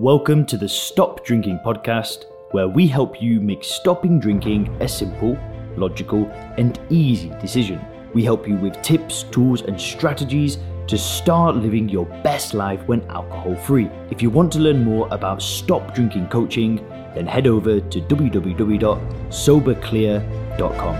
Welcome to the Stop Drinking podcast, where we help you make stopping drinking a simple, logical, and easy decision. We help you with tips, tools, and strategies to start living your best life when alcohol free. If you want to learn more about stop drinking coaching, then head over to www.soberclear.com.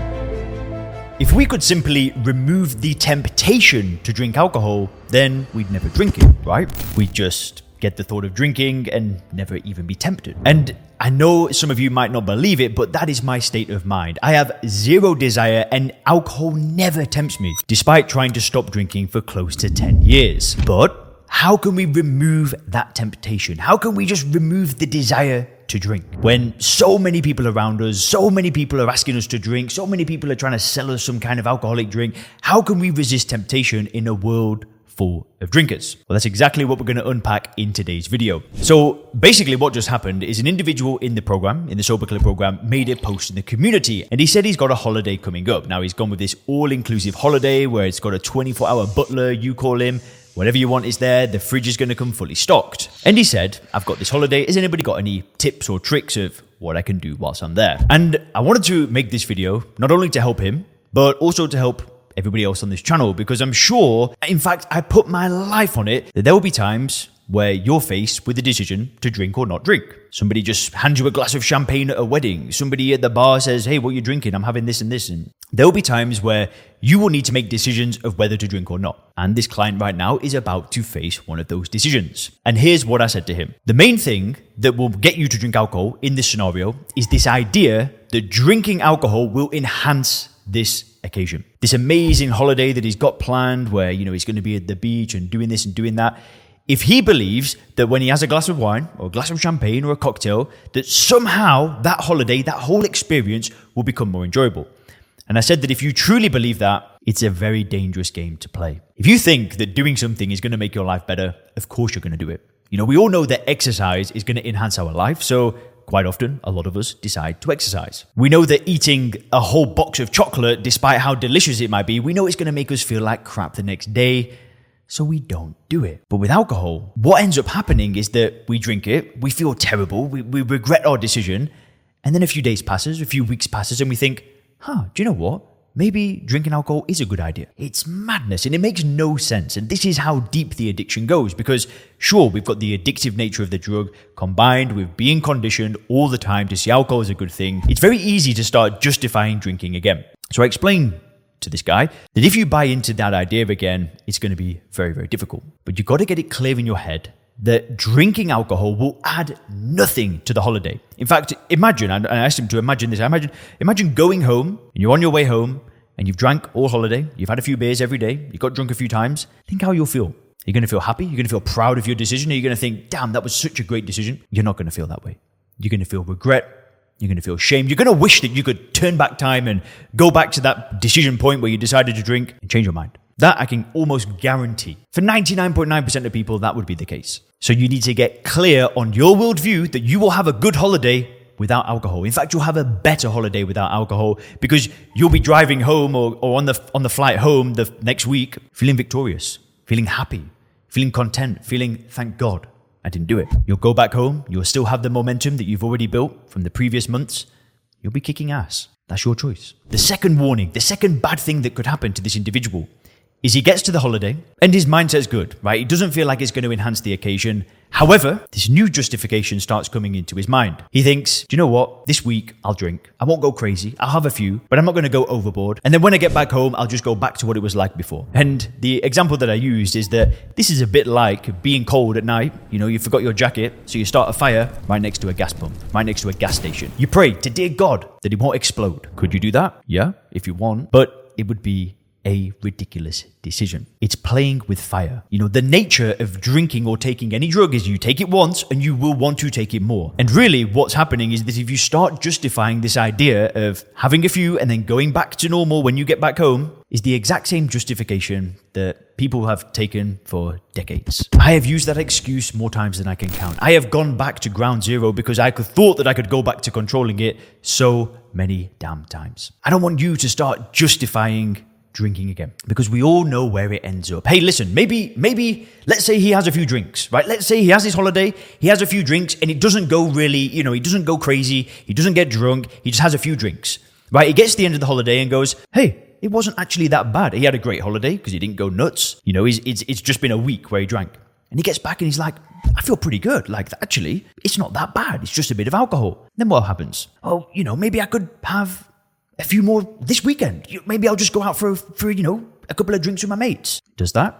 If we could simply remove the temptation to drink alcohol, then we'd never drink it, right? We'd just get the thought of drinking and never even be tempted. And I know some of you might not believe it, but that is my state of mind. I have zero desire and alcohol never tempts me, despite trying to stop drinking for close to 10 years. But how can we remove that temptation? How can we just remove the desire to drink when so many people around us, so many people are asking us to drink, so many people are trying to sell us some kind of alcoholic drink? How can we resist temptation in a world full of drinkers? Well, that's exactly what we're going to unpack in today's video. So basically what just happened is an individual in the program, in the Sober Clear program, made a post in the community and he said he's got a holiday coming up. Now he's gone with this all-inclusive holiday where it's got a 24-hour butler, you call him, Whatever you want is there. The fridge is going to come fully stocked. And he said, I've got this holiday. Has anybody got any tips or tricks of what I can do whilst I'm there? And I wanted to make this video not only to help him, but also to help everybody else on this channel because I'm sure, in fact, I put my life on it that there will be times where you're faced with the decision to drink or not drink. Somebody just hands you a glass of champagne at a wedding. Somebody at the bar says, Hey, what are you drinking? I'm having this and this. And there will be times where you will need to make decisions of whether to drink or not. And this client right now is about to face one of those decisions. And here's what I said to him. The main thing that will get you to drink alcohol in this scenario is this idea that drinking alcohol will enhance this occasion. This amazing holiday that he's got planned where, you know, he's going to be at the beach and doing this and doing that. If he believes that when he has a glass of wine or a glass of champagne or a cocktail, that somehow that holiday, that whole experience will become more enjoyable. And I said that if you truly believe that, it's a very dangerous game to play. If you think that doing something is going to make your life better, of course you're going to do it. You know, we all know that exercise is going to enhance our life. So quite often, a lot of us decide to exercise. We know that eating a whole box of chocolate, despite how delicious it might be, we know it's going to make us feel like crap the next day so we don't do it. But with alcohol, what ends up happening is that we drink it, we feel terrible, we, we regret our decision, and then a few days passes, a few weeks passes, and we think, huh, do you know what? Maybe drinking alcohol is a good idea. It's madness and it makes no sense. And this is how deep the addiction goes because, sure, we've got the addictive nature of the drug combined with being conditioned all the time to see alcohol as a good thing. It's very easy to start justifying drinking again. So I explain to this guy that if you buy into that idea again, it's going to be very, very difficult. But you've got to get it clear in your head that drinking alcohol will add nothing to the holiday. In fact, imagine, I asked him to imagine this. I imagine, imagine going home and you're on your way home and you've drank all holiday, you've had a few beers every day, you got drunk a few times. Think how you'll feel. You're going to feel happy. You're going to feel proud of your decision. Are you going to think, damn, that was such a great decision? You're not going to feel that way. You're going to feel regret. You're going to feel shame. You're going to wish that you could turn back time and go back to that decision point where you decided to drink and change your mind. That I can almost guarantee. For 99.9% of people, that would be the case. So you need to get clear on your worldview that you will have a good holiday without alcohol. In fact, you'll have a better holiday without alcohol because you'll be driving home or, or on, the, on the flight home the next week feeling victorious, feeling happy, feeling content, feeling thank God. I didn't do it. You'll go back home, you'll still have the momentum that you've already built from the previous months. You'll be kicking ass. That's your choice. The second warning, the second bad thing that could happen to this individual is he gets to the holiday and his mindset's good, right? He doesn't feel like it's going to enhance the occasion. However, this new justification starts coming into his mind. He thinks, do you know what? This week I'll drink. I won't go crazy. I'll have a few, but I'm not going to go overboard. And then when I get back home, I'll just go back to what it was like before. And the example that I used is that this is a bit like being cold at night. You know, you forgot your jacket, so you start a fire right next to a gas pump, right next to a gas station. You pray to dear God that it won't explode. Could you do that? Yeah, if you want. But it would be a ridiculous decision. It's playing with fire. You know, the nature of drinking or taking any drug is you take it once and you will want to take it more. And really, what's happening is that if you start justifying this idea of having a few and then going back to normal when you get back home, is the exact same justification that people have taken for decades. I have used that excuse more times than I can count. I have gone back to ground zero because I thought that I could go back to controlling it so many damn times. I don't want you to start justifying drinking again because we all know where it ends up. Hey, listen, maybe, maybe, let's say he has a few drinks, right? Let's say he has his holiday, he has a few drinks, and it doesn't go really, you know, he doesn't go crazy, he doesn't get drunk, he just has a few drinks, right? He gets to the end of the holiday and goes, hey, it wasn't actually that bad. He had a great holiday because he didn't go nuts. You know, he's, it's, it's just been a week where he drank. And he gets back and he's like, I feel pretty good. Like, actually, it's not that bad. It's just a bit of alcohol. Then what happens? Oh, you know, maybe I could have a few more this weekend. Maybe I'll just go out for, for you know, a couple of drinks with my mates. Does that,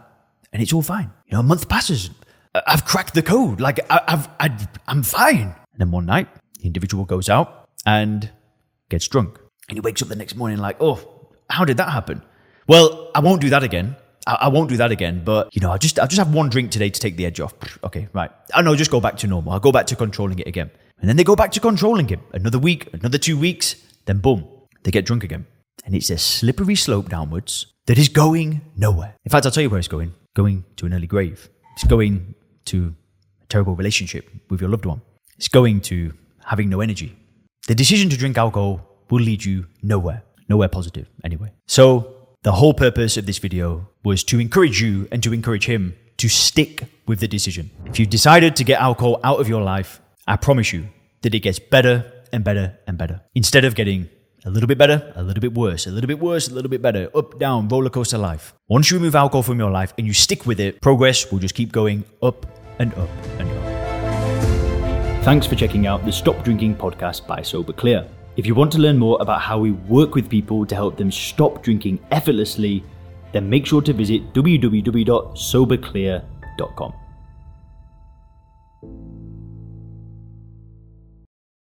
and it's all fine. You know, a month passes. I've cracked the code. Like, I, I've, I, I'm fine. And then one night, the individual goes out and gets drunk. And he wakes up the next morning like, oh, how did that happen? Well, I won't do that again. I, I, won't do that again. But you know, I'll just I'll just have one drink today to take the edge off. Okay, right. I know, just go back to normal. I'll go back to controlling it again. And then they go back to controlling it. Another week, another two weeks, then boom, they get drunk again. And it's a slippery slope downwards that is going nowhere. In fact, I'll tell you where it's going. Going to an early grave. It's going to a terrible relationship with your loved one. It's going to having no energy. The decision to drink alcohol will lead you nowhere. Nowhere positive, anyway. So, the whole purpose of this video was to encourage you and to encourage him to stick with the decision. If you've decided to get alcohol out of your life, I promise you that it gets better and better and better. Instead of getting a little bit better, a little bit worse, a little bit worse, a little bit better, up, down, roller coaster life. Once you remove alcohol from your life and you stick with it, progress will just keep going up and up and up. Thanks for checking out the Stop Drinking podcast by Sober Clear. If you want to learn more about how we work with people to help them stop drinking effortlessly, then make sure to visit www.soberclear.com.